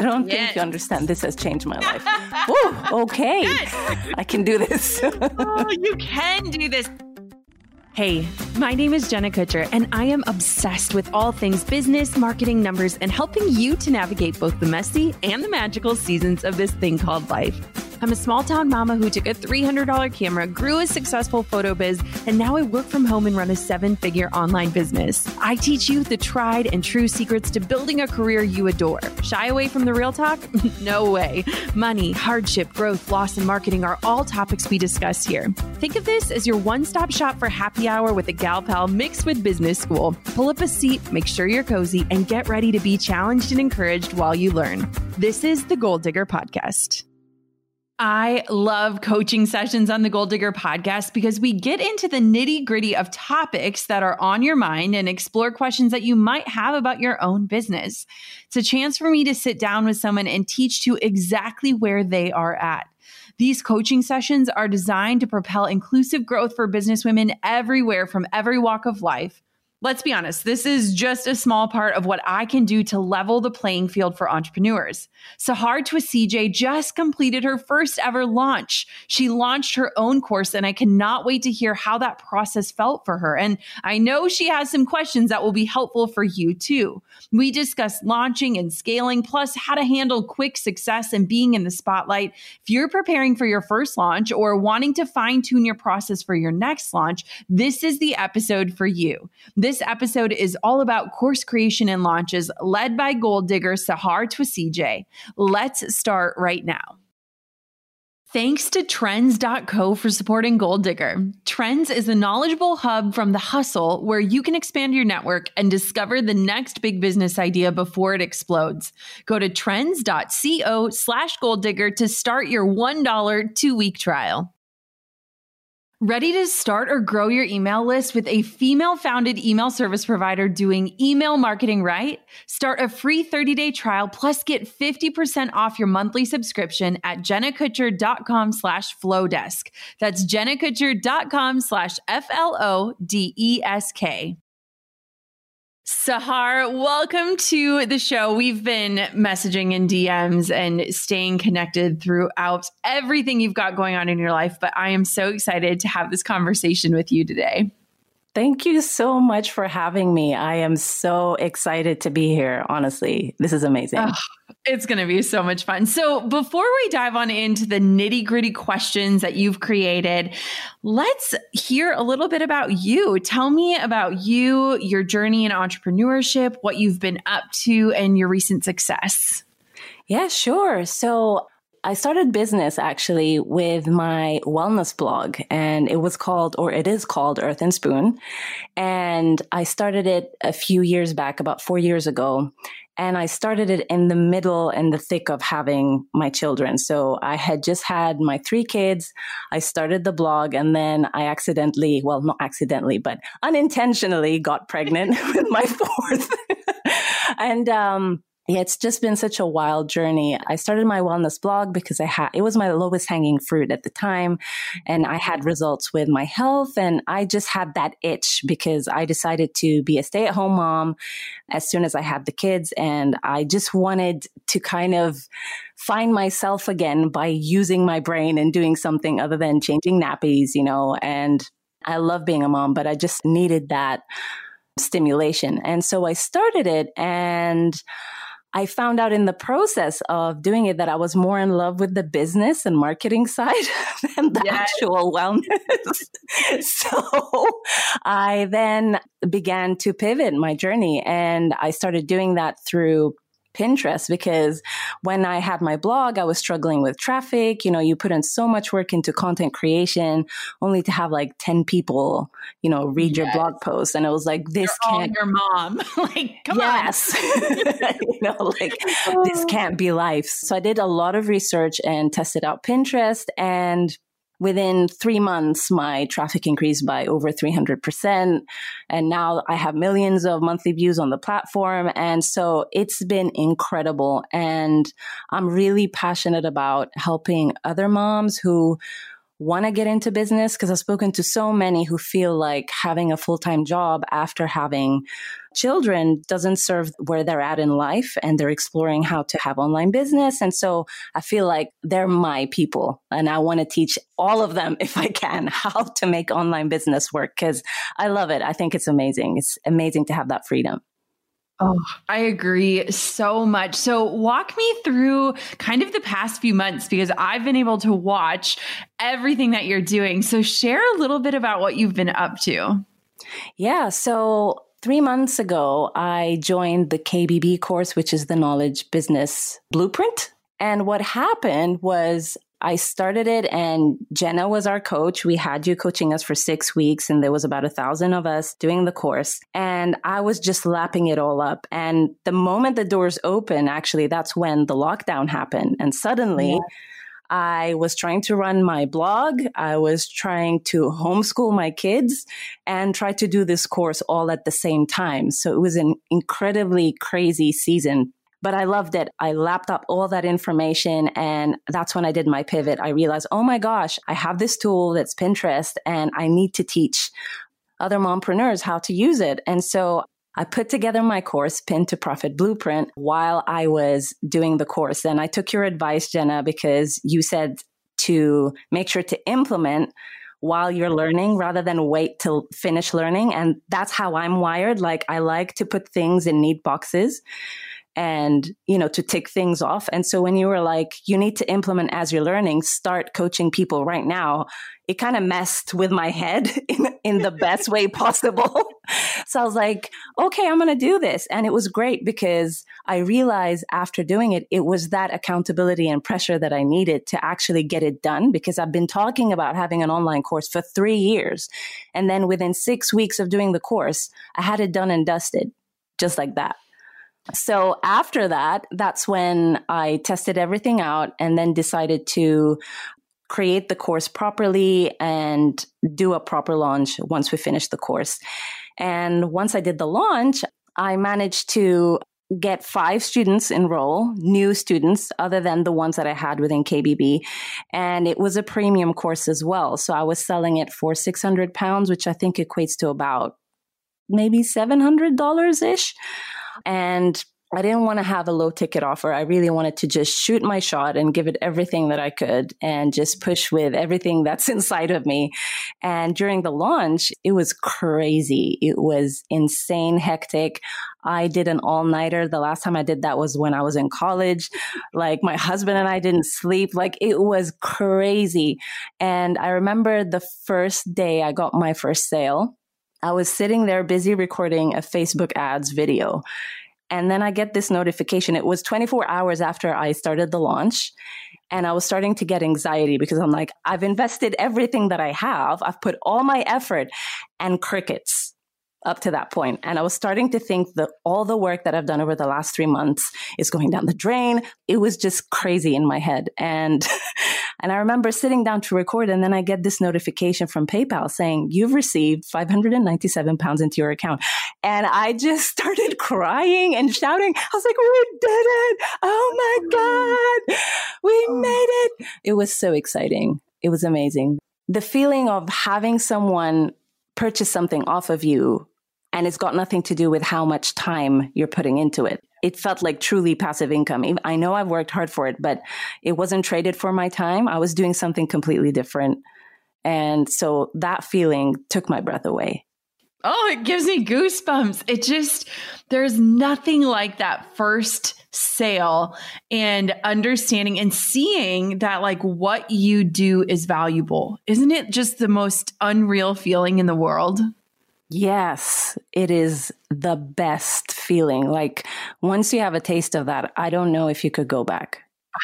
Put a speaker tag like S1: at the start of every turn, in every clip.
S1: I don't yes. think you understand. This has changed my life. Whoa, okay. Yes. I can do this.
S2: oh, you can do this. Hey, my name is Jenna Kutcher, and I am obsessed with all things business, marketing, numbers, and helping you to navigate both the messy and the magical seasons of this thing called life. I'm a small town mama who took a $300 camera, grew a successful photo biz, and now I work from home and run a seven figure online business. I teach you the tried and true secrets to building a career you adore. Shy away from the real talk? no way. Money, hardship, growth, loss, and marketing are all topics we discuss here. Think of this as your one stop shop for happy hour with a gal pal mixed with business school. Pull up a seat, make sure you're cozy, and get ready to be challenged and encouraged while you learn. This is the Goal Digger Podcast. I love coaching sessions on the Goal Digger podcast because we get into the nitty gritty of topics that are on your mind and explore questions that you might have about your own business. It's a chance for me to sit down with someone and teach to exactly where they are at. These coaching sessions are designed to propel inclusive growth for businesswomen everywhere from every walk of life Let's be honest, this is just a small part of what I can do to level the playing field for entrepreneurs. Sahar Twesigye just completed her first ever launch. She launched her own course, and I cannot wait to hear how that process felt for her. And I know she has some questions that will be helpful for you too. We discuss launching and scaling, plus how to handle quick success and being in the spotlight. If you're preparing for your first launch or wanting to fine tune your process for your next launch, this is the episode for you. This episode is all about course creation and launches led by Goal Digger Sahar Twesigye. Let's start right now. Thanks to Trends.co for supporting Goal Digger. Trends is a knowledgeable hub from the hustle where you can expand your network and discover the next big business idea before it explodes. Go to trends.co slash goal digger to start your $1 two week trial. Ready to start or grow your email list with a female founded email service provider doing email marketing right? Start a free 30 day trial plus get 50% off your monthly subscription at jennakutcher.com slash flodesk. That's jennakutcher.com slash F L O D E S K. Sahar, welcome to the show. We've been messaging in DMs and staying connected throughout everything you've got going on in your life, but I am so excited to have this conversation with you today.
S1: Thank you so much for having me. I am so excited to be here. Honestly, this is amazing. Oh,
S2: it's going to be so much fun. So, before we dive on into the nitty gritty questions that you've created, let's hear a little bit about you. Tell me about you, your journey in entrepreneurship, what you've been up to, and your recent success.
S1: Yeah, sure. So I started business actually with my wellness blog and it was called, or it is called Earth and Spoon. And I started it a few years back, about four years ago. And I started it in the middle and the thick of having my children. So I had just had my three kids. I started the blog and then I accidentally, well, not accidentally, but unintentionally got pregnant with my fourth. and, um, yeah, it's just been such a wild journey. I started my wellness blog because I had, it was my lowest hanging fruit at the time. And I had results with my health and I just had that itch because I decided to be a stay at home mom as soon as I had the kids. And I just wanted to kind of find myself again by using my brain and doing something other than changing nappies, you know, and I love being a mom, but I just needed that stimulation. And so I started it and I found out in the process of doing it that I was more in love with the business and marketing side than the yes. actual wellness. so I then began to pivot my journey and I started doing that through Pinterest because when I had my blog, I was struggling with traffic. You know, you put in so much work into content creation only to have like 10 people, you know, read yes. your blog post. And it was like, this
S2: You're
S1: can't.
S2: your mom. like, come
S1: yes. on. you know, like, this can't be life. So I did a lot of research and tested out Pinterest and within three months, my traffic increased by over 300%. And now I have millions of monthly views on the platform. And so it's been incredible. And I'm really passionate about helping other moms who want to get into business because I've spoken to so many who feel like having a full time job after having children doesn't serve where they're at in life and they're exploring how to have online business. And so I feel like they're my people and I want to teach all of them, if I can, how to make online business work because I love it. I think it's amazing. It's amazing to have that freedom.
S2: Oh, I agree so much. So, walk me through kind of the past few months because I've been able to watch everything that you're doing. So, share a little bit about what you've been up to.
S1: Yeah. So, three months ago, I joined the KBB course, which is the Knowledge Business Blueprint. And what happened was I started it and Jenna was our coach. We had you coaching us for six weeks and there was about a thousand of us doing the course. And I was just lapping it all up. And the moment the doors open, actually, that's when the lockdown happened. And suddenly, yeah. I was trying to run my blog. I was trying to homeschool my kids and try to do this course all at the same time. So it was an incredibly crazy season but I loved it. I lapped up all that information. And that's when I did my pivot. I realized, oh my gosh, I have this tool that's Pinterest and I need to teach other mompreneurs how to use it. And so I put together my course, Pin to Profit Blueprint, while I was doing the course. And I took your advice, Jenna, because you said to make sure to implement while you're learning rather than wait till finish learning. And that's how I'm wired. Like I like to put things in neat boxes and you know to tick things off. And so when you were like you need to implement as you're learning start coaching people right now it kind of messed with my head in, in the best way possible. So i was like okay i'm going to do this. And it was great because i realized after doing it it was that accountability and pressure that i needed to actually get it done because i've been talking about having an online course for three years. And then within six weeks of doing the course i had it done and dusted just like that so after that, that's when I tested everything out and then decided to create the course properly and do a proper launch once we finished the course. And once I did the launch, I managed to get five students enroll, new students, other than the ones that I had within KBB. And it was a premium course as well. So I was selling it for 600 pounds, which I think equates to about maybe $700 ish. And I didn't want to have a low ticket offer. I really wanted to just shoot my shot and give it everything that I could and just push with everything that's inside of me. And during the launch, it was crazy. It was insane, hectic. I did an all nighter. The last time I did that was when I was in college. Like my husband and I didn't sleep. Like it was crazy. And I remember the first day I got my first sale. I was sitting there busy recording a Facebook ads video. And then I get this notification. It was 24 hours after I started the launch. And I was starting to get anxiety because I'm like, I've invested everything that I have. I've put all my effort and crickets. Up to that point. And I was starting to think that all the work that I've done over the last three months is going down the drain. It was just crazy in my head. And, and I remember sitting down to record and then I get this notification from PayPal saying, you've received 597 pounds into your account. And I just started crying and shouting. I was like, we did it. Oh my God. We oh. made it. It was so exciting. It was amazing. The feeling of having someone purchase something off of you and it's got nothing to do with how much time you're putting into it. It felt like truly passive income. I know I've worked hard for it, but it wasn't traded for my time. I was doing something completely different. And so that feeling took my breath away.
S2: Oh, it gives me goosebumps. It just, there's nothing like that first sale and understanding and seeing that like what you do is valuable. Isn't it just the most unreal feeling in the world?
S1: Yes, it is the best feeling. Like once you have a taste of that, I don't know if you could go back.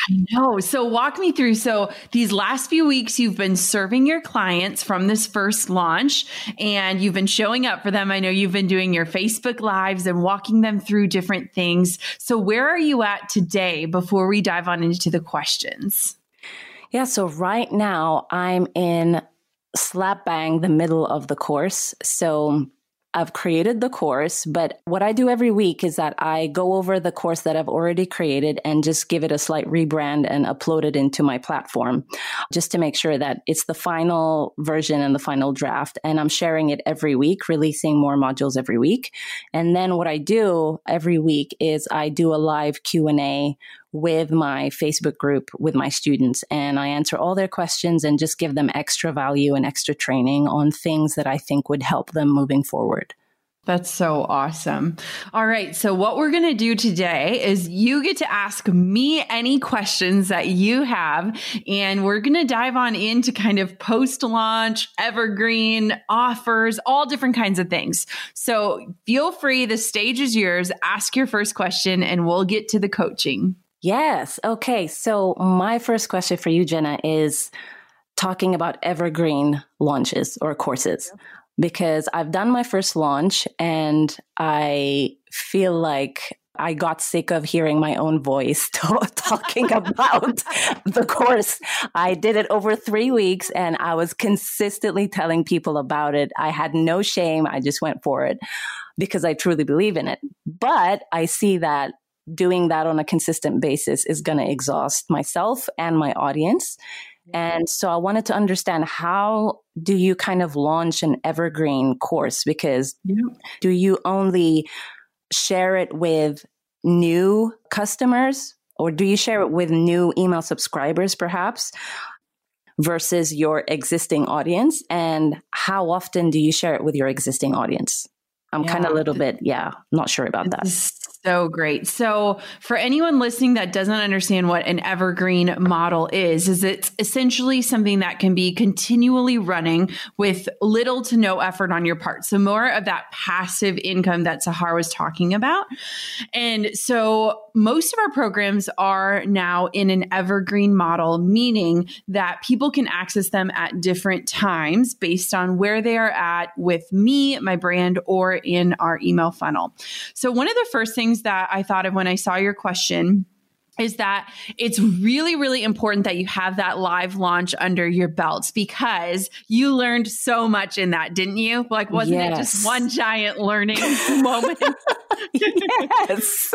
S2: I know. So walk me through. So these last few weeks, you've been serving your clients from this first launch and you've been showing up for them. I know you've been doing your Facebook lives and walking them through different things. So where are you at today before we dive on into the questions?
S1: Yeah. So right now I'm in slap bang the middle of the course. So I've created the course, but what I do every week is that I go over the course that I've already created and just give it a slight rebrand and upload it into my platform just to make sure that it's the final version and the final draft. And I'm sharing it every week, releasing more modules every week. And then what I do every week is I do a live Q&A with my Facebook group with my students and I answer all their questions and just give them extra value and extra training on things that I think would help them moving forward.
S2: That's so awesome. All right. So, what we're going to do today is you get to ask me any questions that you have, and we're going to dive on into kind of post launch, evergreen offers, all different kinds of things. So, feel free. The stage is yours. Ask your first question, and we'll get to the coaching.
S1: Yes. Okay. So, my first question for you, Jenna, is talking about evergreen launches or courses because I've done my first launch and I feel like I got sick of hearing my own voice talking about the course. I did it over three weeks and I was consistently telling people about it. I had no shame. I just went for it because I truly believe in it. But I see that doing that on a consistent basis is going to exhaust myself and my audience. Mm-hmm. And so I wanted to understand how do you kind of launch an evergreen course? Because do you only share it with new customers or do you share it with new email subscribers perhaps? Versus your existing audience, and how often do you share it with your existing audience? I'm yeah. kind of a little bit, yeah, not sure about that.
S2: So great. So for anyone listening that doesn't understand what an evergreen model is, is it's essentially something that can be continually running with little to no effort on your part. So more of that passive income that Sahar was talking about. And so most of our programs are now in an evergreen model, meaning that people can access them at different times based on where they are at with me, my brand, or in our email funnel. So one of the first things things that I thought of when I saw your question is that it's really, really important that you have that live launch under your belts because you learned so much in that, didn't you? Like, wasn't yes. it just one giant learning moment?
S1: yes.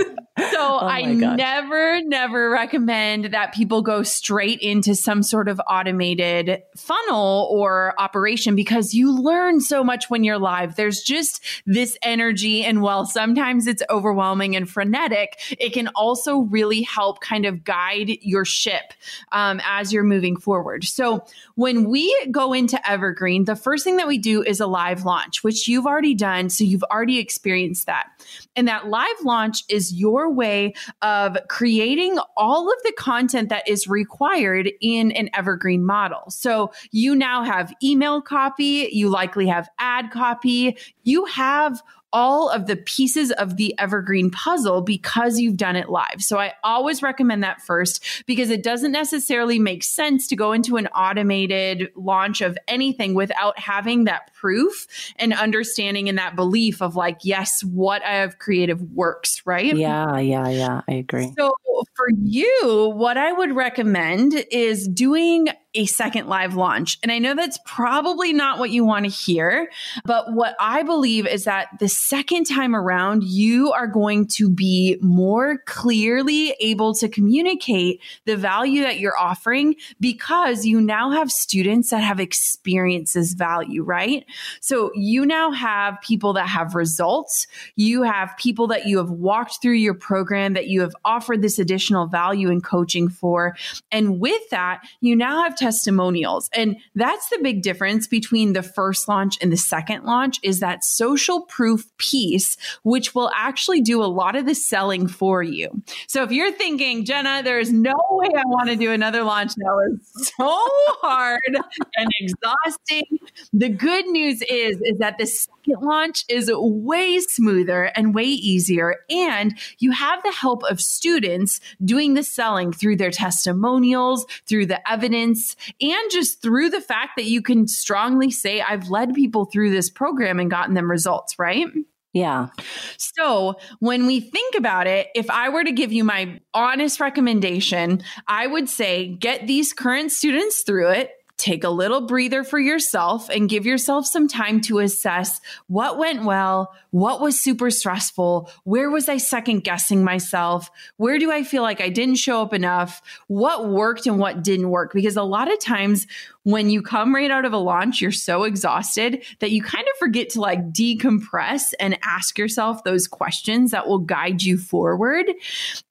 S2: So oh I gosh. never, never recommend that people go straight into some sort of automated funnel or operation because you learn so much when you're live. There's just this energy. And while sometimes it's overwhelming and frenetic, it can also really help help kind of guide your ship um, as you're moving forward. So when we go into Evergreen, the first thing that we do is a live launch, which you've already done. So you've already experienced that. And that live launch is your way of creating all of the content that is required in an Evergreen model. So you now have email copy, you likely have ad copy, you have all of the pieces of the evergreen puzzle because you've done it live. So I always recommend that first because it doesn't necessarily make sense to go into an automated launch of anything without having that proof and understanding and that belief of like, yes, what I have creative works, right?
S1: Yeah, yeah, yeah. I agree.
S2: So for you, what I would recommend is doing a second live launch. And I know that's probably not what you want to hear, but what I believe is that the second time around, you are going to be more clearly able to communicate the value that you're offering because you now have students that have experienced this value, right? So you now have people that have results. You have people that you have walked through your program that you have offered this additional value in coaching for. And with that, you now have testimonials. And that's the big difference between the first launch and the second launch is that social proof piece, which will actually do a lot of the selling for you. So if you're thinking, Jenna, there is no way I want to do another launch now, it's so hard and exhausting. The good news is, is that the second launch is way smoother and way easier. And you have the help of students doing the selling through their testimonials, through the evidence, and just through the fact that you can strongly say, I've led people through this program and gotten them results, right?
S1: Yeah.
S2: So when we think about it, if I were to give you my honest recommendation, I would say get these current students through it take a little breather for yourself and give yourself some time to assess what went well, what was super stressful, where was I second guessing myself, where do I feel like I didn't show up enough, what worked and what didn't work. Because a lot of times when you come right out of a launch, you're so exhausted that you kind of forget to like decompress and ask yourself those questions that will guide you forward.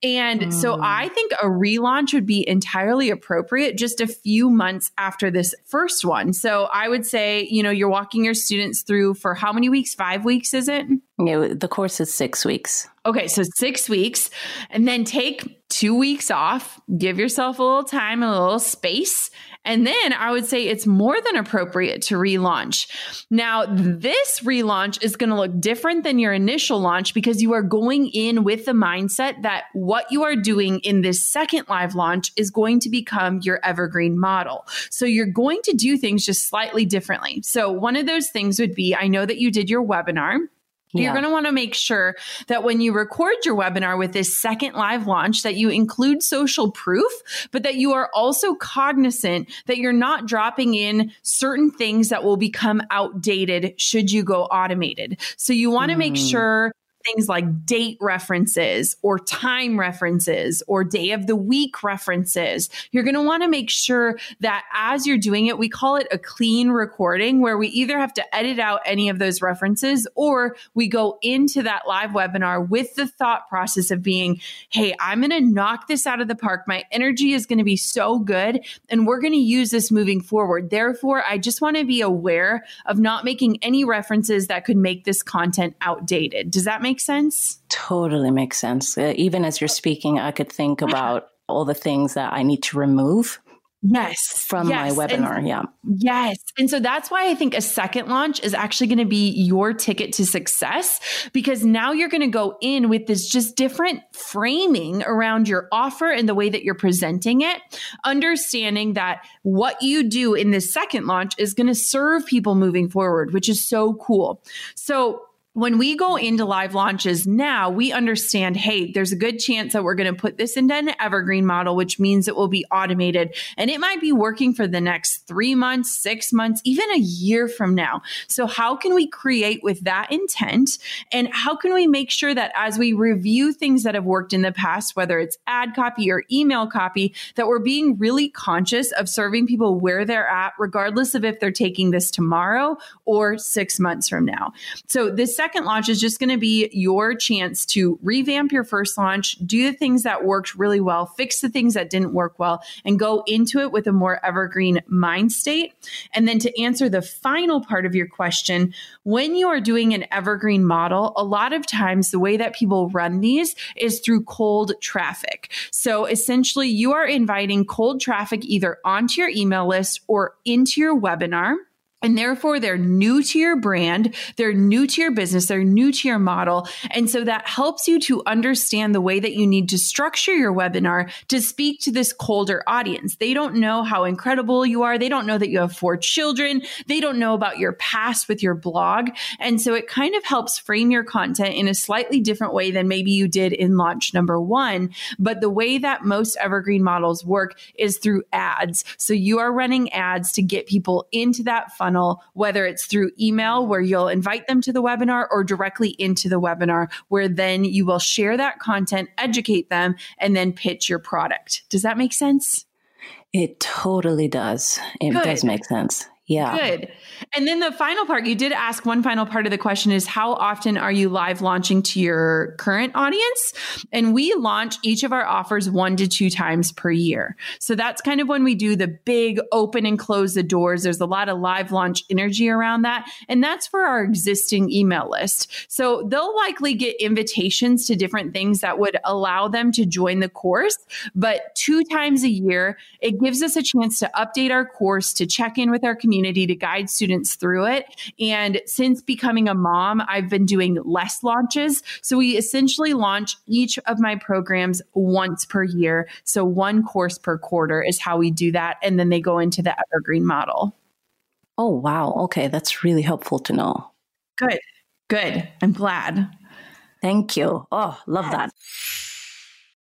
S2: And mm. so I think a relaunch would be entirely appropriate just a few months after this first one. So I would say, you know, you're walking your students through for how many weeks? Five weeks, is it?
S1: Yeah, the course is six weeks.
S2: Okay, so six weeks, and then take two weeks off, give yourself a little time, a little space, and then I would say it's more than appropriate to relaunch. Now, this relaunch is going to look different than your initial launch because you are going in with the mindset that what you are doing in this second live launch is going to become your evergreen model. So you're going to do things just slightly differently. So one of those things would be I know that you did your webinar. Yeah. You're going to want to make sure that when you record your webinar with this second live launch that you include social proof, but that you are also cognizant that you're not dropping in certain things that will become outdated should you go automated. So you want to mm. make sure things like date references or time references or day of the week references. You're going to want to make sure that as you're doing it, we call it a clean recording where we either have to edit out any of those references or we go into that live webinar with the thought process of being, Hey, I'm going to knock this out of the park. My energy is going to be so good and we're going to use this moving forward. Therefore, I just want to be aware of not making any references that could make this content outdated. Does that make make sense?
S1: Totally makes sense. Uh, even as you're speaking, I could think about all the things that I need to remove
S2: Yes.
S1: From
S2: yes.
S1: my webinar.
S2: And,
S1: yeah.
S2: Yes. And so that's why I think a second launch is actually going to be your ticket to success because now you're going to go in with this just different framing around your offer and the way that you're presenting it, understanding that what you do in this second launch is going to serve people moving forward, which is so cool. So when we go into live launches now, we understand, hey, there's a good chance that we're going to put this into an evergreen model, which means it will be automated and it might be working for the next three months, six months, even a year from now. So how can we create with that intent? And how can we make sure that as we review things that have worked in the past, whether it's ad copy or email copy, that we're being really conscious of serving people where they're at, regardless of if they're taking this tomorrow or six months from now. So this second launch is just going to be your chance to revamp your first launch, do the things that worked really well, fix the things that didn't work well, and go into it with a more evergreen mind state. And then to answer the final part of your question, when you are doing an evergreen model, a lot of times the way that people run these is through cold traffic. So essentially, you are inviting cold traffic either onto your email list or into your webinar. And therefore, they're new to your brand, they're new to your business, they're new to your model. And so that helps you to understand the way that you need to structure your webinar to speak to this colder audience. They don't know how incredible you are. They don't know that you have four children. They don't know about your past with your blog. And so it kind of helps frame your content in a slightly different way than maybe you did in launch number one. But the way that most evergreen models work is through ads. So you are running ads to get people into that funnel funnel, whether it's through email where you'll invite them to the webinar or directly into the webinar where then you will share that content, educate them, and then pitch your product. Does that make sense?
S1: It totally does. It Good. does make sense. Yeah.
S2: Good. And then the final part, you did ask one final part of the question is how often are you live launching to your current audience? And we launch each of our offers one to two times per year. So that's kind of when we do the big open and close the doors. There's a lot of live launch energy around that. And that's for our existing email list. So they'll likely get invitations to different things that would allow them to join the course. But two times a year, it gives us a chance to update our course, to check in with our community community to guide students through it. And since becoming a mom, I've been doing less launches. So we essentially launch each of my programs once per year. So one course per quarter is how we do that. And then they go into the evergreen model.
S1: Oh, wow. Okay. That's really helpful to know.
S2: Good. Good. I'm glad.
S1: Thank you. Oh, love that.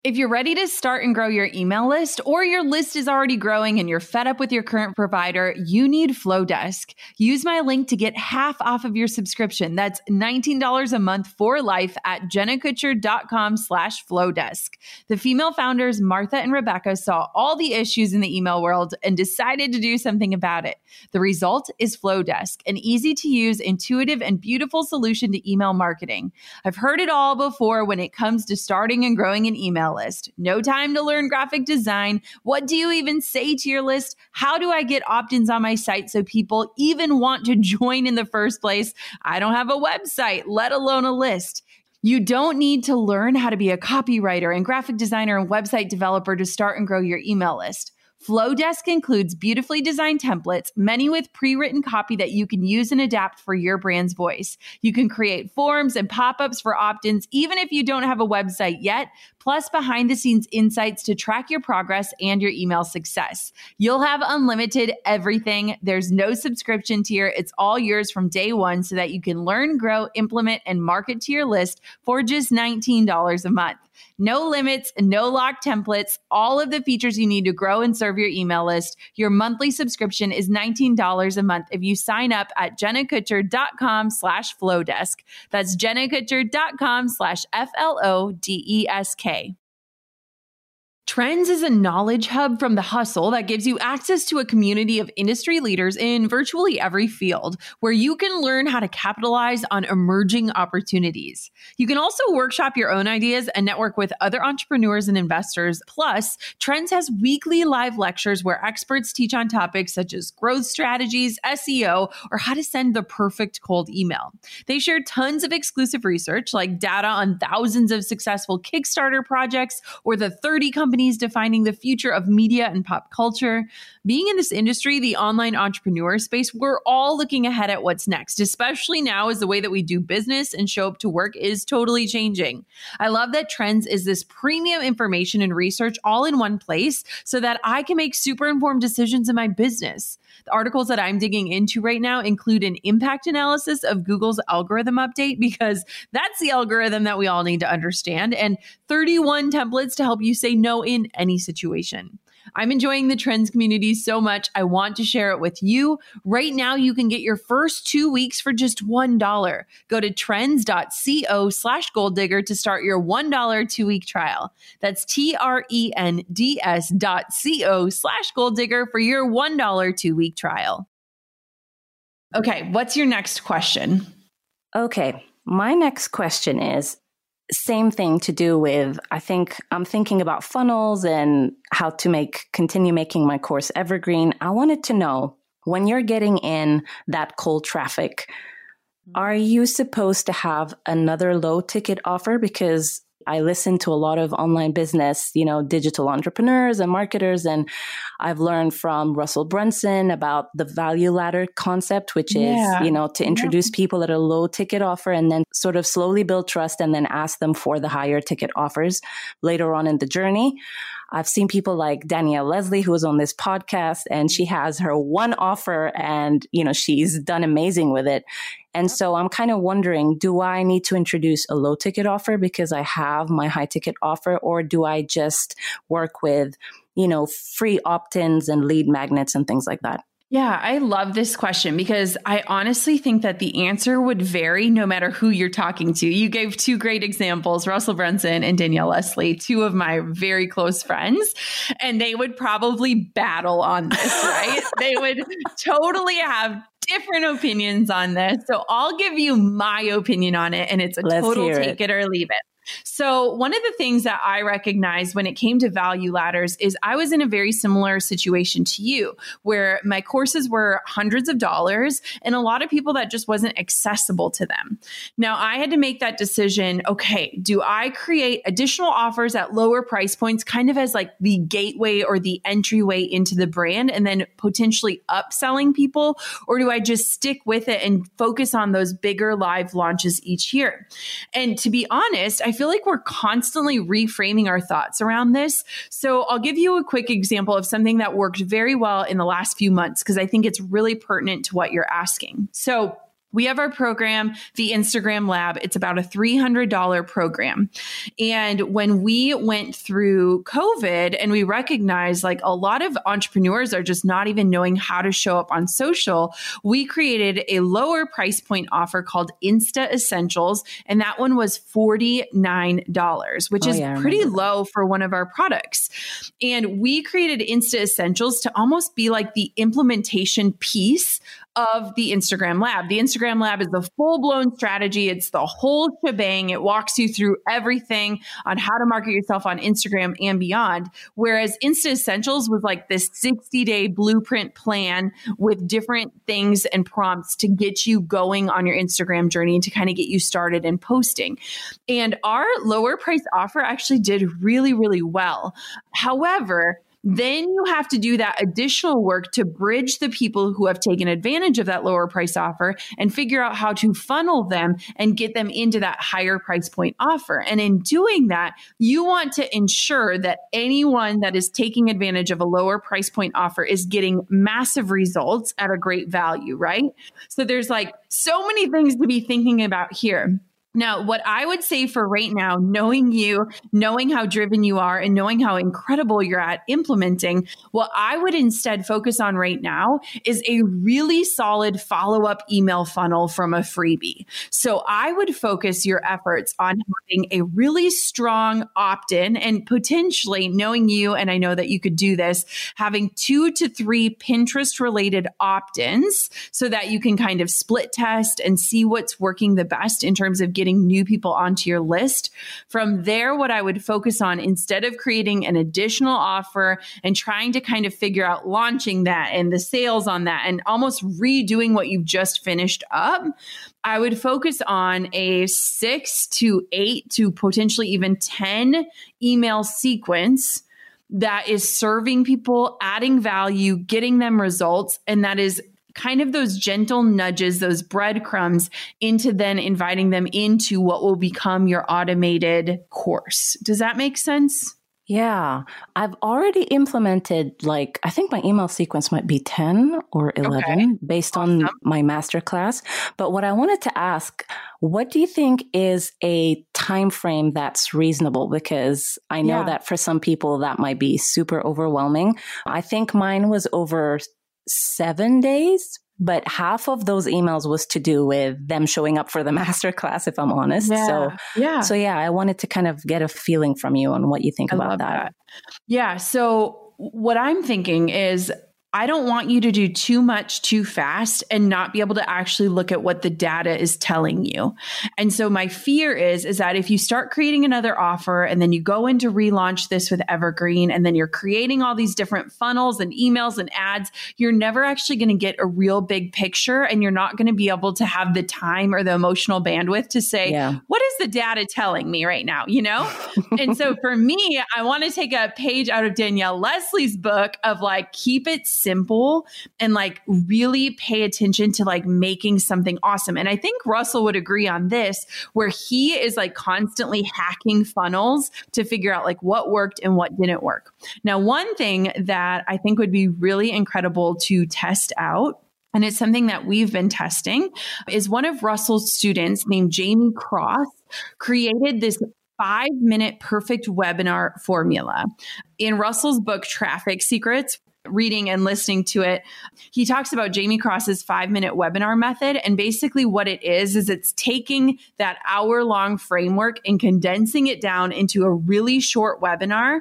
S2: If you're ready to start and grow your email list, or your list is already growing and you're fed up with your current provider, you need Flodesk. Use my link to get half off of your subscription. That's $19 a month for life at jennakutcher.com slash Flodesk. The female founders, Martha and Rebecca, saw all the issues in the email world and decided to do something about it. The result is Flodesk, an easy to use, intuitive, and beautiful solution to email marketing. I've heard it all before when it comes to starting and growing an email list. No time to learn graphic design. What do you even say to your list? How do I get opt ins on my site so people even want to join in the first place? I don't have a website, let alone a list. You don't need to learn how to be a copywriter and graphic designer and website developer to start and grow your email list. Flodesk includes beautifully designed templates, many with pre written copy that you can use and adapt for your brand's voice. You can create forms and pop ups for opt ins, even if you don't have a website yet, plus behind the scenes insights to track your progress and your email success. You'll have unlimited everything. There's no subscription tier. It's all yours from day one so that you can learn, grow, implement, and market to your list for just $19 a month. No limits, no locked templates, all of the features you need to grow and serve your email list. Your monthly subscription is $19 a month if you sign up at jennakutcher.com slash flodesk. That's jennakutcher.com slash F-L-O-D-E-S-K. Trends is a knowledge hub from the hustle that gives you access to a community of industry leaders in virtually every field where you can learn how to capitalize on emerging opportunities. You can also workshop your own ideas and network with other entrepreneurs and investors. Plus, Trends has weekly live lectures where experts teach on topics such as growth strategies, SEO, or how to send the perfect cold email. They share tons of exclusive research like data on thousands of successful Kickstarter projects or the 30 companies companies defining the future of media and pop culture. Being in this industry, the online entrepreneur space, we're all looking ahead at what's next, especially now as the way that we do business and show up to work is totally changing. I love that Trends is this premium information and research all in one place so that I can make super informed decisions in my business. The articles that I'm digging into right now include an impact analysis of Google's algorithm update because that's the algorithm that we all need to understand, and 31 templates to help you say no in any situation. I'm enjoying the trends community so much. I want to share it with you. Right now, you can get your first two weeks for just $1. Go to trends.co slash goal digger to start your $1 two week trial. That's T R E N D S dot co slash goal digger for your $1 two week trial. Okay, what's your next question?
S1: Okay, my next question is same thing to do with i think i'm thinking about funnels and how to make continue making my course evergreen. I wanted to know when you're getting in that cold traffic mm-hmm. are you supposed to have another low ticket offer? Because I listen to a lot of online business, you know, digital entrepreneurs and marketers. And I've learned from Russell Brunson about the value ladder concept, which is, you know, to introduce yeah. people at a low ticket offer and then sort of slowly build trust and then ask them for the higher ticket offers later on in the journey. I've seen people like Danielle Leslie, who was on this podcast, and she has her one offer and, you know, she's done amazing with it. And so I'm kind of wondering, do I need to introduce a low ticket offer because I have my high ticket offer, or do I just work with, you know, free opt ins and lead magnets and things like that?
S2: Yeah, I love this question because I honestly think that the answer would vary no matter who you're talking to. You gave two great examples, Russell Brunson and Danielle Leslie, two of my very close friends, and they would probably battle on this, right? they would totally have different opinions on this. So I'll give you my opinion on it, and it's a Let's total take it. it or leave it. So, one of the things that I recognized when it came to value ladders is I was in a very similar situation to you, where my courses were hundreds of dollars and a lot of people that just wasn't accessible to them. Now, I had to make that decision okay, do I create additional offers at lower price points, kind of as like the gateway or the entryway into the brand, and then potentially upselling people? Or do I just stick with it and focus on those bigger live launches each year? And to be honest, I feel like we're constantly reframing our thoughts around this. So I'll give you a quick example of something that worked very well in the last few months because I think it's really pertinent to what you're asking. So we have our program, the Instagram Lab. It's about a $300 program. And when we went through COVID and we recognized like a lot of entrepreneurs are just not even knowing how to show up on social, we created a lower price point offer called Insta Essentials. And that one was $49, which oh, is yeah, pretty low for one of our products. And we created Insta Essentials to almost be like the implementation piece of the Instagram Lab. The Instagram Lab is the full blown strategy, it's the whole shebang. It walks you through everything on how to market yourself on Instagram and beyond. Whereas Insta Essentials was like this 60 day blueprint plan with different things and prompts to get you going on your Instagram journey and to kind of get you started in posting. And our lower price offer actually did really, really well. However, then you have to do that additional work to bridge the people who have taken advantage of that lower price offer and figure out how to funnel them and get them into that higher price point offer. And in doing that, you want to ensure that anyone that is taking advantage of a lower price point offer is getting massive results at a great value, right? So there's like so many things to be thinking about here. Now, what I would say for right now, knowing you, knowing how driven you are, and knowing how incredible you're at implementing, what I would instead focus on right now is a really solid follow up email funnel from a freebie. So I would focus your efforts on having a really strong opt in and potentially knowing you, and I know that you could do this, having two to three Pinterest related opt ins so that you can kind of split test and see what's working the best in terms of getting getting new people onto your list. From there, what I would focus on instead of creating an additional offer and trying to kind of figure out launching that and the sales on that and almost redoing what you've just finished up, I would focus on a six to eight to potentially even 10 email sequence that is serving people, adding value, getting them results, and that is kind of those gentle nudges, those breadcrumbs into then inviting them into what will become your automated course. Does that make sense?
S1: Yeah, I've already implemented like I think my email sequence might be 10 or 11 okay. based awesome. on my masterclass. But what I wanted to ask, what do you think is a time frame that's reasonable because I know yeah. that for some people that might be super overwhelming. I think mine was over seven days, but half of those emails was to do with them showing up for the masterclass, if I'm honest. Yeah. So, yeah. So, yeah, I wanted to kind of get a feeling from you on what you think I about that. that.
S2: Yeah. So, what I'm thinking is I don't want you to do too much too fast and not be able to actually look at what the data is telling you. And so my fear is is that if you start creating another offer and then you go in to relaunch this with Evergreen and then you're creating all these different funnels and emails and ads, you're never actually going to get a real big picture and you're not going to be able to have the time or the emotional bandwidth to say, yeah. what is the data telling me right now, you know? and so for me, I want to take a page out of Danielle Leslie's book of like keep it simple and like really pay attention to like making something awesome. And I think Russell would agree on this, where he is like constantly hacking funnels to figure out like what worked and what didn't work. Now, one thing that I think would be really incredible to test out and it's something that we've been testing is one of Russell's students named Jamie Cross created this five minute perfect webinar formula. In Russell's book, Traffic Secrets, reading and listening to it, he talks about Jamie Cross's five minute webinar method. And basically, what it is, is it's taking that hour long framework and condensing it down into a really short webinar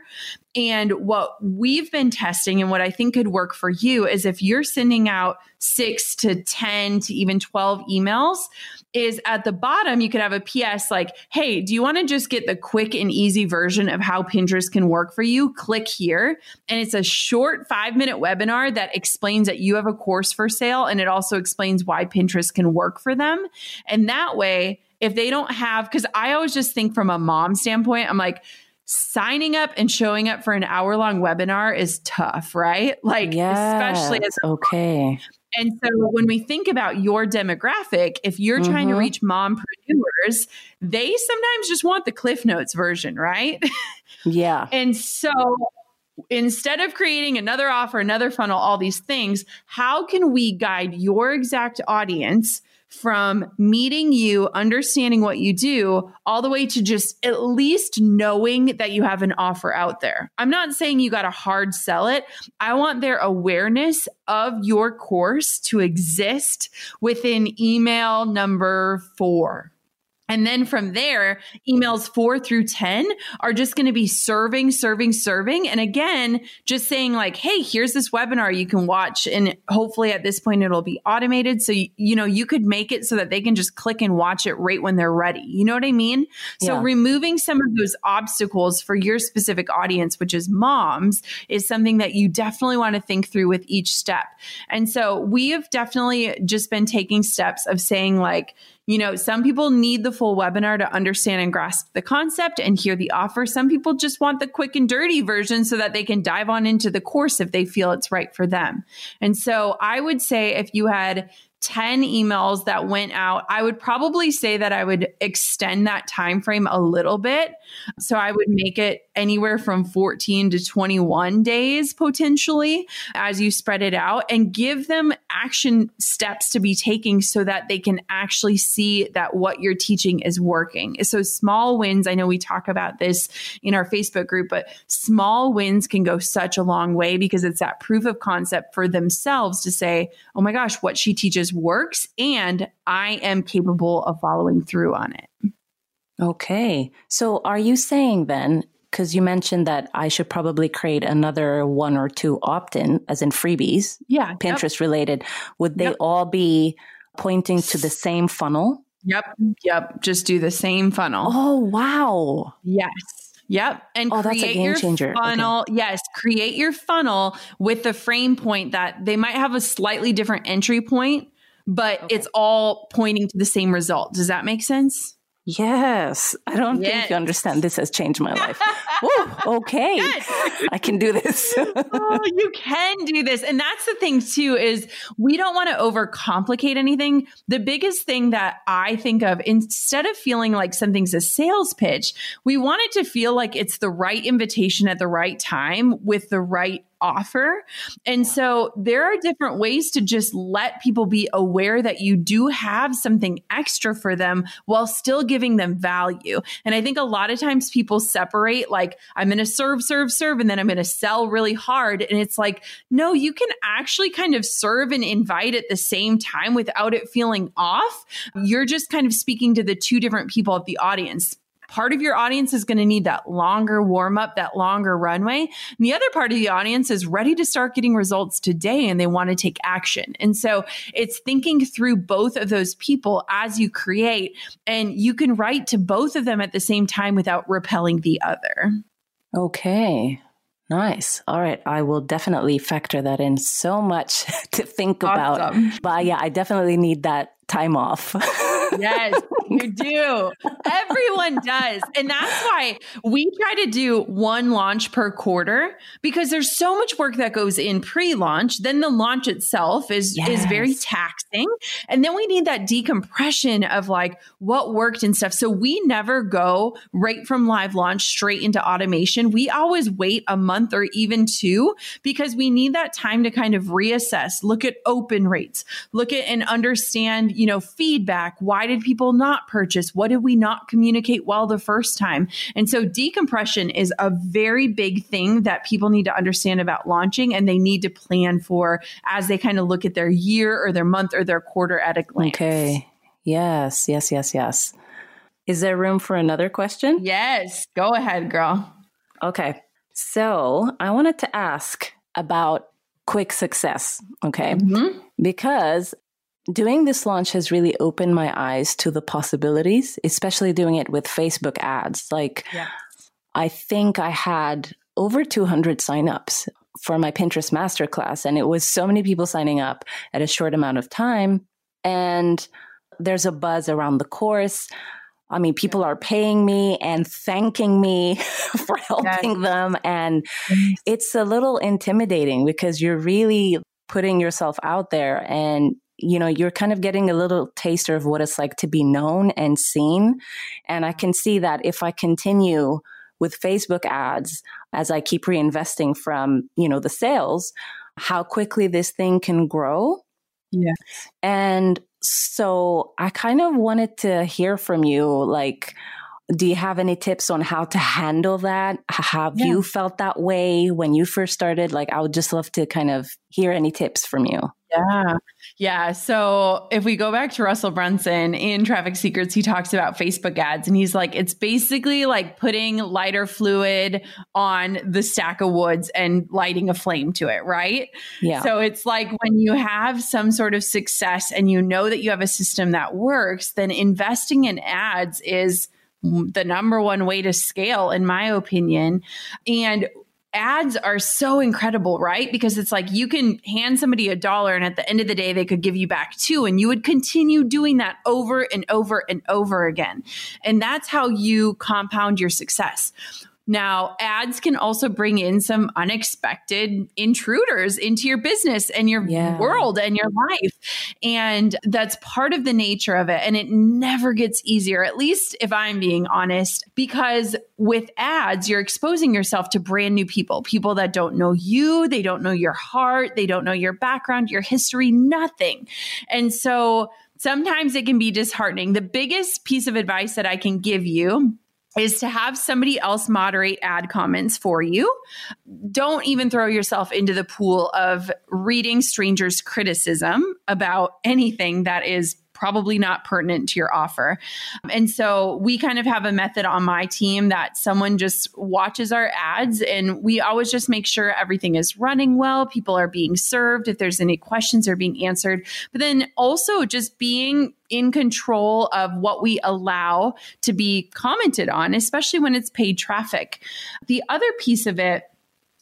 S2: and what we've been testing and what I think could work for you is if you're sending out six to 10 to even 12 emails, is at the bottom, you could have a PS like, hey, do you want to just get the quick and easy version of how Pinterest can work for you? Click here. And it's a short five minute webinar that explains that you have a course for sale. And it also explains why Pinterest can work for them. And that way, if they don't have, because I always just think from a mom standpoint, I'm like, signing up and showing up for an hour long webinar is tough, right? Like, especially as
S1: okay.
S2: And so when we think about your demographic, if you're mm-hmm. trying to mm-hmm. reach mompreneurs, they sometimes just want the Cliff Notes version, right?
S1: Yeah.
S2: and so instead of creating another offer, another funnel, all these things, how can we guide your exact audience from meeting you, understanding what you do, all the way to just at least knowing that you have an offer out there. I'm not saying you got to hard sell it. I want their awareness of your course to exist within email number four. And then from there, emails four through 10 are just going to be serving, serving, serving. And again, just saying, like, hey, here's this webinar you can watch. And hopefully at this point, it'll be automated. So, you, you know, you could make it so that they can just click and watch it right when they're ready. You know what I mean? So, yeah. removing some of those obstacles for your specific audience, which is moms, is something that you definitely want to think through with each step. And so, we have definitely just been taking steps of saying, like, you know, some people need the full webinar to understand and grasp the concept and hear the offer. Some people just want the quick and dirty version so that they can dive on into the course if they feel it's right for them. And so I would say if you had 10 emails that went out i would probably say that i would extend that time frame a little bit. So i would make it anywhere from 14 to 21 days potentially as you spread it out and give them action steps to be taking so that they can actually see that what you're teaching is working. So small wins i know we talk about this in our facebook group but small wins can go such a long way because it's that proof of concept for themselves to say oh my gosh what she teaches works and I am capable of following through on it.
S1: Okay. So are you saying then, because you mentioned that I should probably create another one or two opt in, as in freebies,
S2: yeah,
S1: Pinterest yep. related, would they yep. all be pointing to the same funnel?
S2: Yep. Yep. Just do the same funnel.
S1: Oh, wow.
S2: Yes. Yep. And oh, create that's a game your changer. funnel. Okay. Yes. Create your funnel with the frame point that they might have a slightly different entry point, but okay. it's all pointing to the same result. Does that make sense?
S1: Yes. I don't yes. think you understand. This has changed my life. Ooh, okay. Yes. I can do this.
S2: oh, you can do this. And that's the thing too, is we don't want to overcomplicate anything. The biggest thing that I think of, instead of feeling like something's a sales pitch, we want it to feel like it's the right invitation at the right time with the right offer. And so there are different ways to just let people be aware that you do have something extra for them while still giving them value. And I think a lot of times people separate like, I'm going to serve, serve, serve, and then I'm going to sell really hard. And it's like, no, you can actually kind of serve and invite at the same time without it feeling off. You're just kind of speaking to the two different people of the audience part of your audience is going to need that longer warm up, that longer runway. And the other part of the audience is ready to start getting results today and they want to take action. And so it's thinking through both of those people as you create, and you can write to both of them at the same time without repelling the other.
S1: Okay. Nice. All right. I will definitely factor that in. So much to think awesome. about. But yeah, I definitely need that time off.
S2: yes, you do. Everyone does. And that's why we try to do one launch per quarter because there's so much work that goes in pre-launch. Then the launch itself is yes. is very taxing. And then we need that decompression of like what worked and stuff. So we never go right from live launch straight into automation. We always wait a month or even two because we need that time to kind of reassess, look at open rates, look at and understand, you know, feedback. Why did people not purchase? What did we not communicate well the first time? And so decompression is a very big thing that people need to understand about launching and they need to plan for as they kind of look at their year or their month or their quarter at a glance.
S1: Okay. Yes, yes, yes, yes. Is there room for another question?
S2: Yes. Go ahead, girl.
S1: Okay. So I wanted to ask about quick success. Okay. Mm-hmm. Because Doing this launch has really opened my eyes to the possibilities, especially doing it with Facebook ads. Like, yeah. I think I had over 200 signups for my Pinterest masterclass, and it was so many people signing up at a short amount of time. And there's a buzz around the course. I mean, people are paying me and thanking me for helping yes. them. And it's a little intimidating because you're really putting yourself out there and you know, you're kind of getting a little taster of what it's like to be known and seen. And I can see that if I continue with Facebook ads as I keep reinvesting from, you know, the sales, how quickly this thing can grow.
S2: Yeah.
S1: And so I kind of wanted to hear from you like, do you have any tips on how to handle that? Have yeah. you felt that way when you first started? Like, I would just love to kind of hear any tips from you.
S2: Yeah. Yeah. So if we go back to Russell Brunson in Traffic Secrets, he talks about Facebook ads and he's like, it's basically like putting lighter fluid on the stack of woods and lighting a flame to it, right? Yeah. So it's like when you have some sort of success and you know that you have a system that works, then investing in ads is the number one way to scale, in my opinion. And ads are so incredible, right? Because it's like you can hand somebody a dollar and at the end of the day, they could give you back two. And you would continue doing that over and over and over again. And that's how you compound your success. Now, ads can also bring in some unexpected intruders into your business and your yeah. world and your life. And that's part of the nature of it. And it never gets easier, at least if I'm being honest, because with ads, you're exposing yourself to brand new people, people that don't know you, they don't know your heart, they don't know your background, your history, nothing. And so, Sometimes it can be disheartening. The biggest piece of advice that I can give you is to have somebody else moderate ad comments for you. Don't even throw yourself into the pool of reading strangers' criticism about anything that is probably not pertinent to your offer. And so we kind of have a method on my team that someone just watches our ads and we always just make sure everything is running well, people are being served, if there's any questions are being answered, but then also just being in control of what we allow to be commented on, especially when it's paid traffic. The other piece of it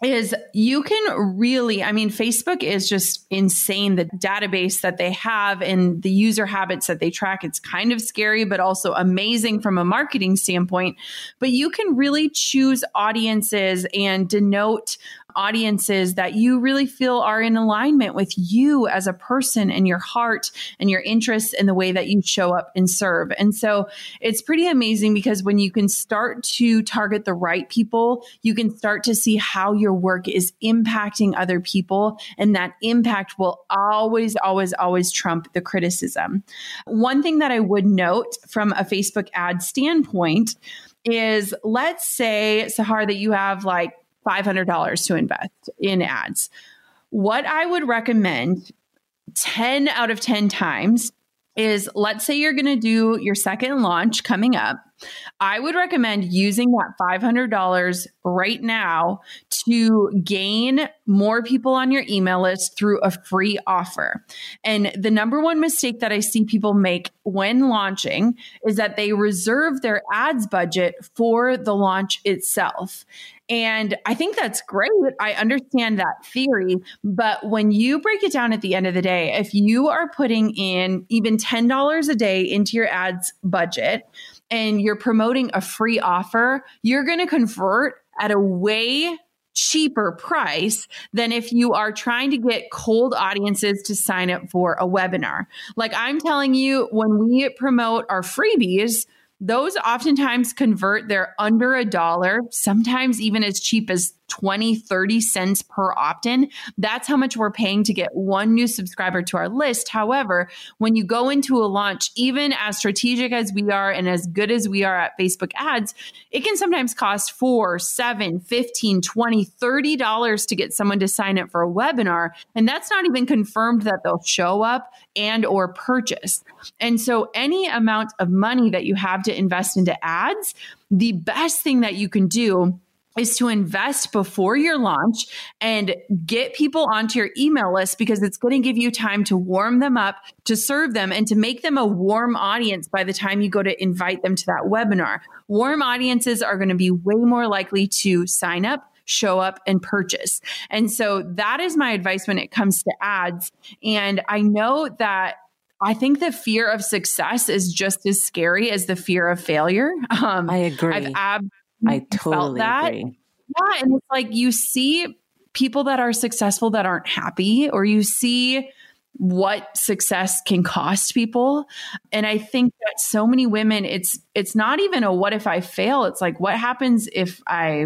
S2: is you can really, I mean, Facebook is just insane. The database that they have and the user habits that they track, it's kind of scary, but also amazing from a marketing standpoint. But you can really choose audiences and denote audiences that you really feel are in alignment with you as a person and your heart and your interests and the way that you show up and serve. And so it's pretty amazing because when you can start to target the right people, you can start to see how your work is impacting other people. And that impact will always, always, always trump the criticism. One thing that I would note from a Facebook ad standpoint is let's say, Sahar, that you have like $500 to invest in ads. What I would recommend 10 out of 10 times is let's say you're going to do your second launch coming up I would recommend using that $500 right now to gain more people on your email list through a free offer. And the number one mistake that I see people make when launching is that they reserve their ads budget for the launch itself. And I think that's great. I understand that theory. But when you break it down at the end of the day, if you are putting in even $10 a day into your ads budget and you're promoting a free offer, you're going to convert at a way cheaper price than if you are trying to get cold audiences to sign up for a webinar. Like I'm telling you, when we promote our freebies, those oftentimes convert they're under a dollar, sometimes even as cheap as 20, 30 cents per opt in. That's how much we're paying to get one new subscriber to our list. However, when you go into a launch, even as strategic as we are and as good as we are at Facebook ads, it can sometimes cost four, seven, 15, 20, 30 dollars to get someone to sign up for a webinar. And that's not even confirmed that they'll show up and or purchase. And so any amount of money that you have to invest into ads, the best thing that you can do is to invest before your launch and get people onto your email list because it's going to give you time to warm them up, to serve them, and to make them a warm audience by the time you go to invite them to that webinar. Warm audiences are going to be way more likely to sign up. Show up and purchase. And so that is my advice when it comes to ads. And I know that I think the fear of success is just as scary as the fear of failure.
S1: Um, I agree.
S2: I've ab-
S1: I totally that. agree.
S2: Yeah. And it's like you see people that are successful that aren't happy, or you see what success can cost people and i think that so many women it's it's not even a what if i fail it's like what happens if i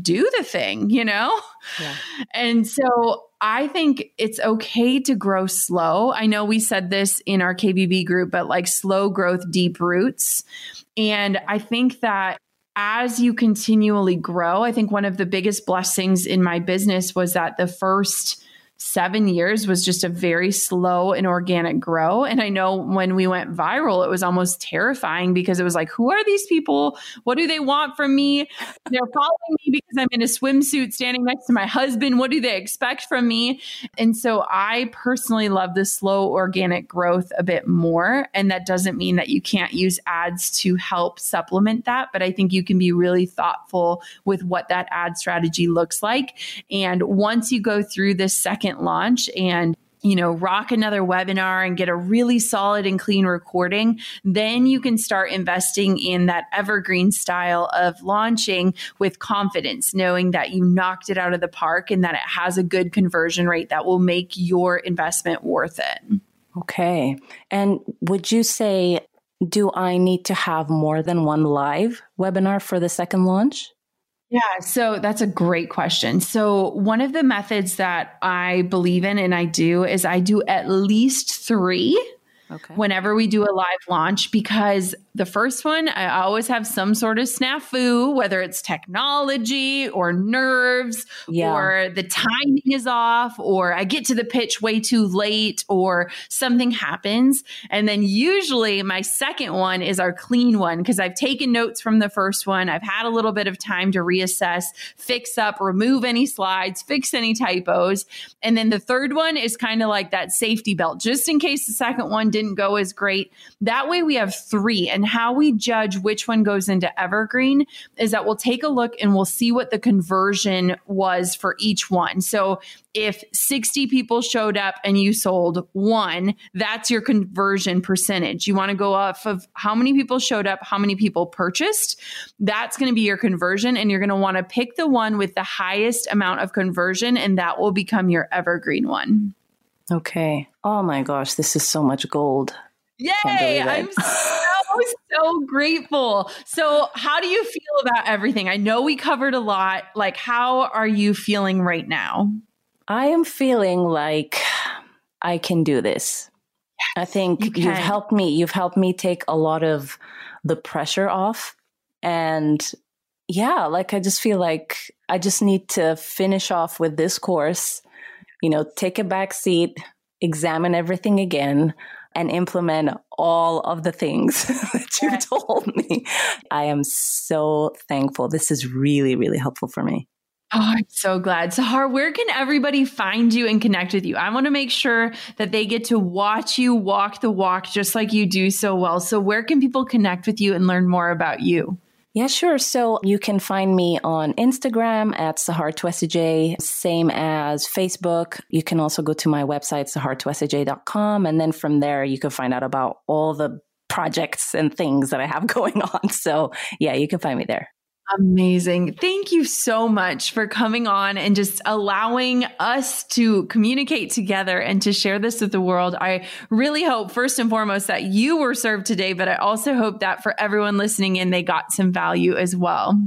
S2: do the thing you know yeah. and so i think it's okay to grow slow i know we said this in our kbb group but like slow growth deep roots and i think that as you continually grow, I think one of the biggest blessings in my business was that the first seven years was just a very slow and organic grow. And I know when we went viral, it was almost terrifying because it was like, who are these people? What do they want from me? They're following me because I'm in a swimsuit standing next to my husband. What do they expect from me? And so I personally love the slow organic growth a bit more. And that doesn't mean that you can't use ads to help supplement that. But I think you can be really thoughtful with what that ad strategy looks like. And once you go through this second second launch and you know, rock another webinar and get a really solid and clean recording, then you can start investing in that evergreen style of launching with confidence, knowing that you knocked it out of the park and that it has a good conversion rate that will make your investment worth it.
S1: Okay. And would you say, do I need to have more than one live webinar for the second launch?
S2: Yeah, so that's a great question. So, one of the methods that I believe in and I do is I do at least three okay. whenever we do a live launch because the first one, I always have some sort of snafu, whether it's technology or nerves yeah. or the timing is off or I get to the pitch way too late or something happens. And then usually my second one is our clean one because I've taken notes from the first one. I've had a little bit of time to reassess, fix up, remove any slides, fix any typos. And then the third one is kind of like that safety belt, just in case the second one didn't go as great. That way we have three. And how we judge which one goes into evergreen is that we'll take a look and we'll see what the conversion was for each one. So if 60 people showed up and you sold one, that's your conversion percentage. You want to go off of how many people showed up, how many people purchased. That's going to be your conversion. And you're going to want to pick the one with the highest amount of conversion, and that will become your evergreen one.
S1: Okay. Oh my gosh, this is so much gold.
S2: Yay! I'm so, so grateful. So, how do you feel about everything? I know we covered a lot. Like, how are you feeling right now?
S1: I am feeling like I can do this. Yes, I think you have helped me. You've helped me take a lot of the pressure off. And yeah, like I just feel like I just need to finish off with this course, you know, take a back seat, examine everything again, and implement all of the things that you've told me. I am so thankful. This is really, really helpful for me.
S2: Oh, I'm so glad. Sahar, where can everybody find you and connect with you? I want to make sure that they get to watch you walk the walk just like you do so well. So, where can people connect with you and learn more about you?
S1: Yeah, sure. So you can find me on Instagram at Sahar Twesigye, same as Facebook. You can also go to my website, sahartwesigye.com. And then from there, you can find out about all the projects and things that I have going on. So yeah, you can find me there.
S2: Amazing. Thank you so much for coming on and just allowing us to communicate together and to share this with the world. I really hope, first and foremost, that you were served today, but I also hope that for everyone listening in, they got some value as well.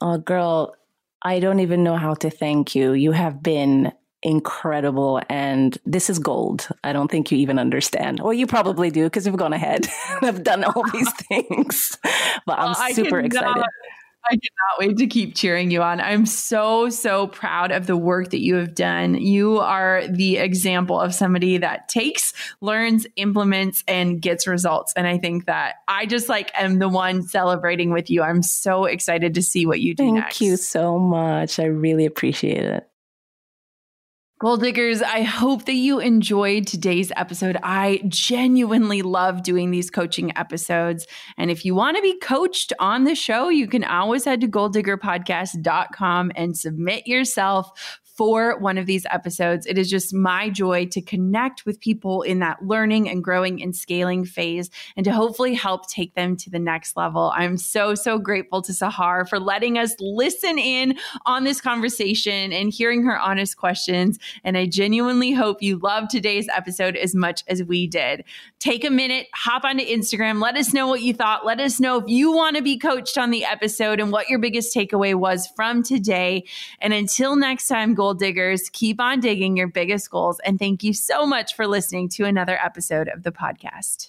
S1: Oh, girl, I don't even know how to thank you. You have been incredible and this is gold. I don't think you even understand. Well, you probably do because you've gone ahead and have done all these things. But I'm well, super excited.
S2: I cannot wait to keep cheering you on. I'm so, so proud of the work that you have done. You are the example of somebody that takes, learns, implements, and gets results. And I think that I just like am the one celebrating with you. I'm so excited to see what you do
S1: Thank
S2: next.
S1: you so much. I really appreciate it.
S2: Goal diggers, I hope that you enjoyed today's episode. I genuinely love doing these coaching episodes. And if you want to be coached on the show, you can always head to goaldiggerpodcast.com and submit yourself for one of these episodes. It is just my joy to connect with people in that learning and growing and scaling phase and to hopefully help take them to the next level. I'm so, so grateful to Sahar for letting us listen in on this conversation and hearing her honest questions. And I genuinely hope you loved today's episode as much as we did. Take a minute, hop onto Instagram, let us know what you thought. Let us know if you want to be coached on the episode and what your biggest takeaway was from today. And until next time, goal diggers, keep on digging your biggest goals. And thank you so much for listening to another episode of the podcast.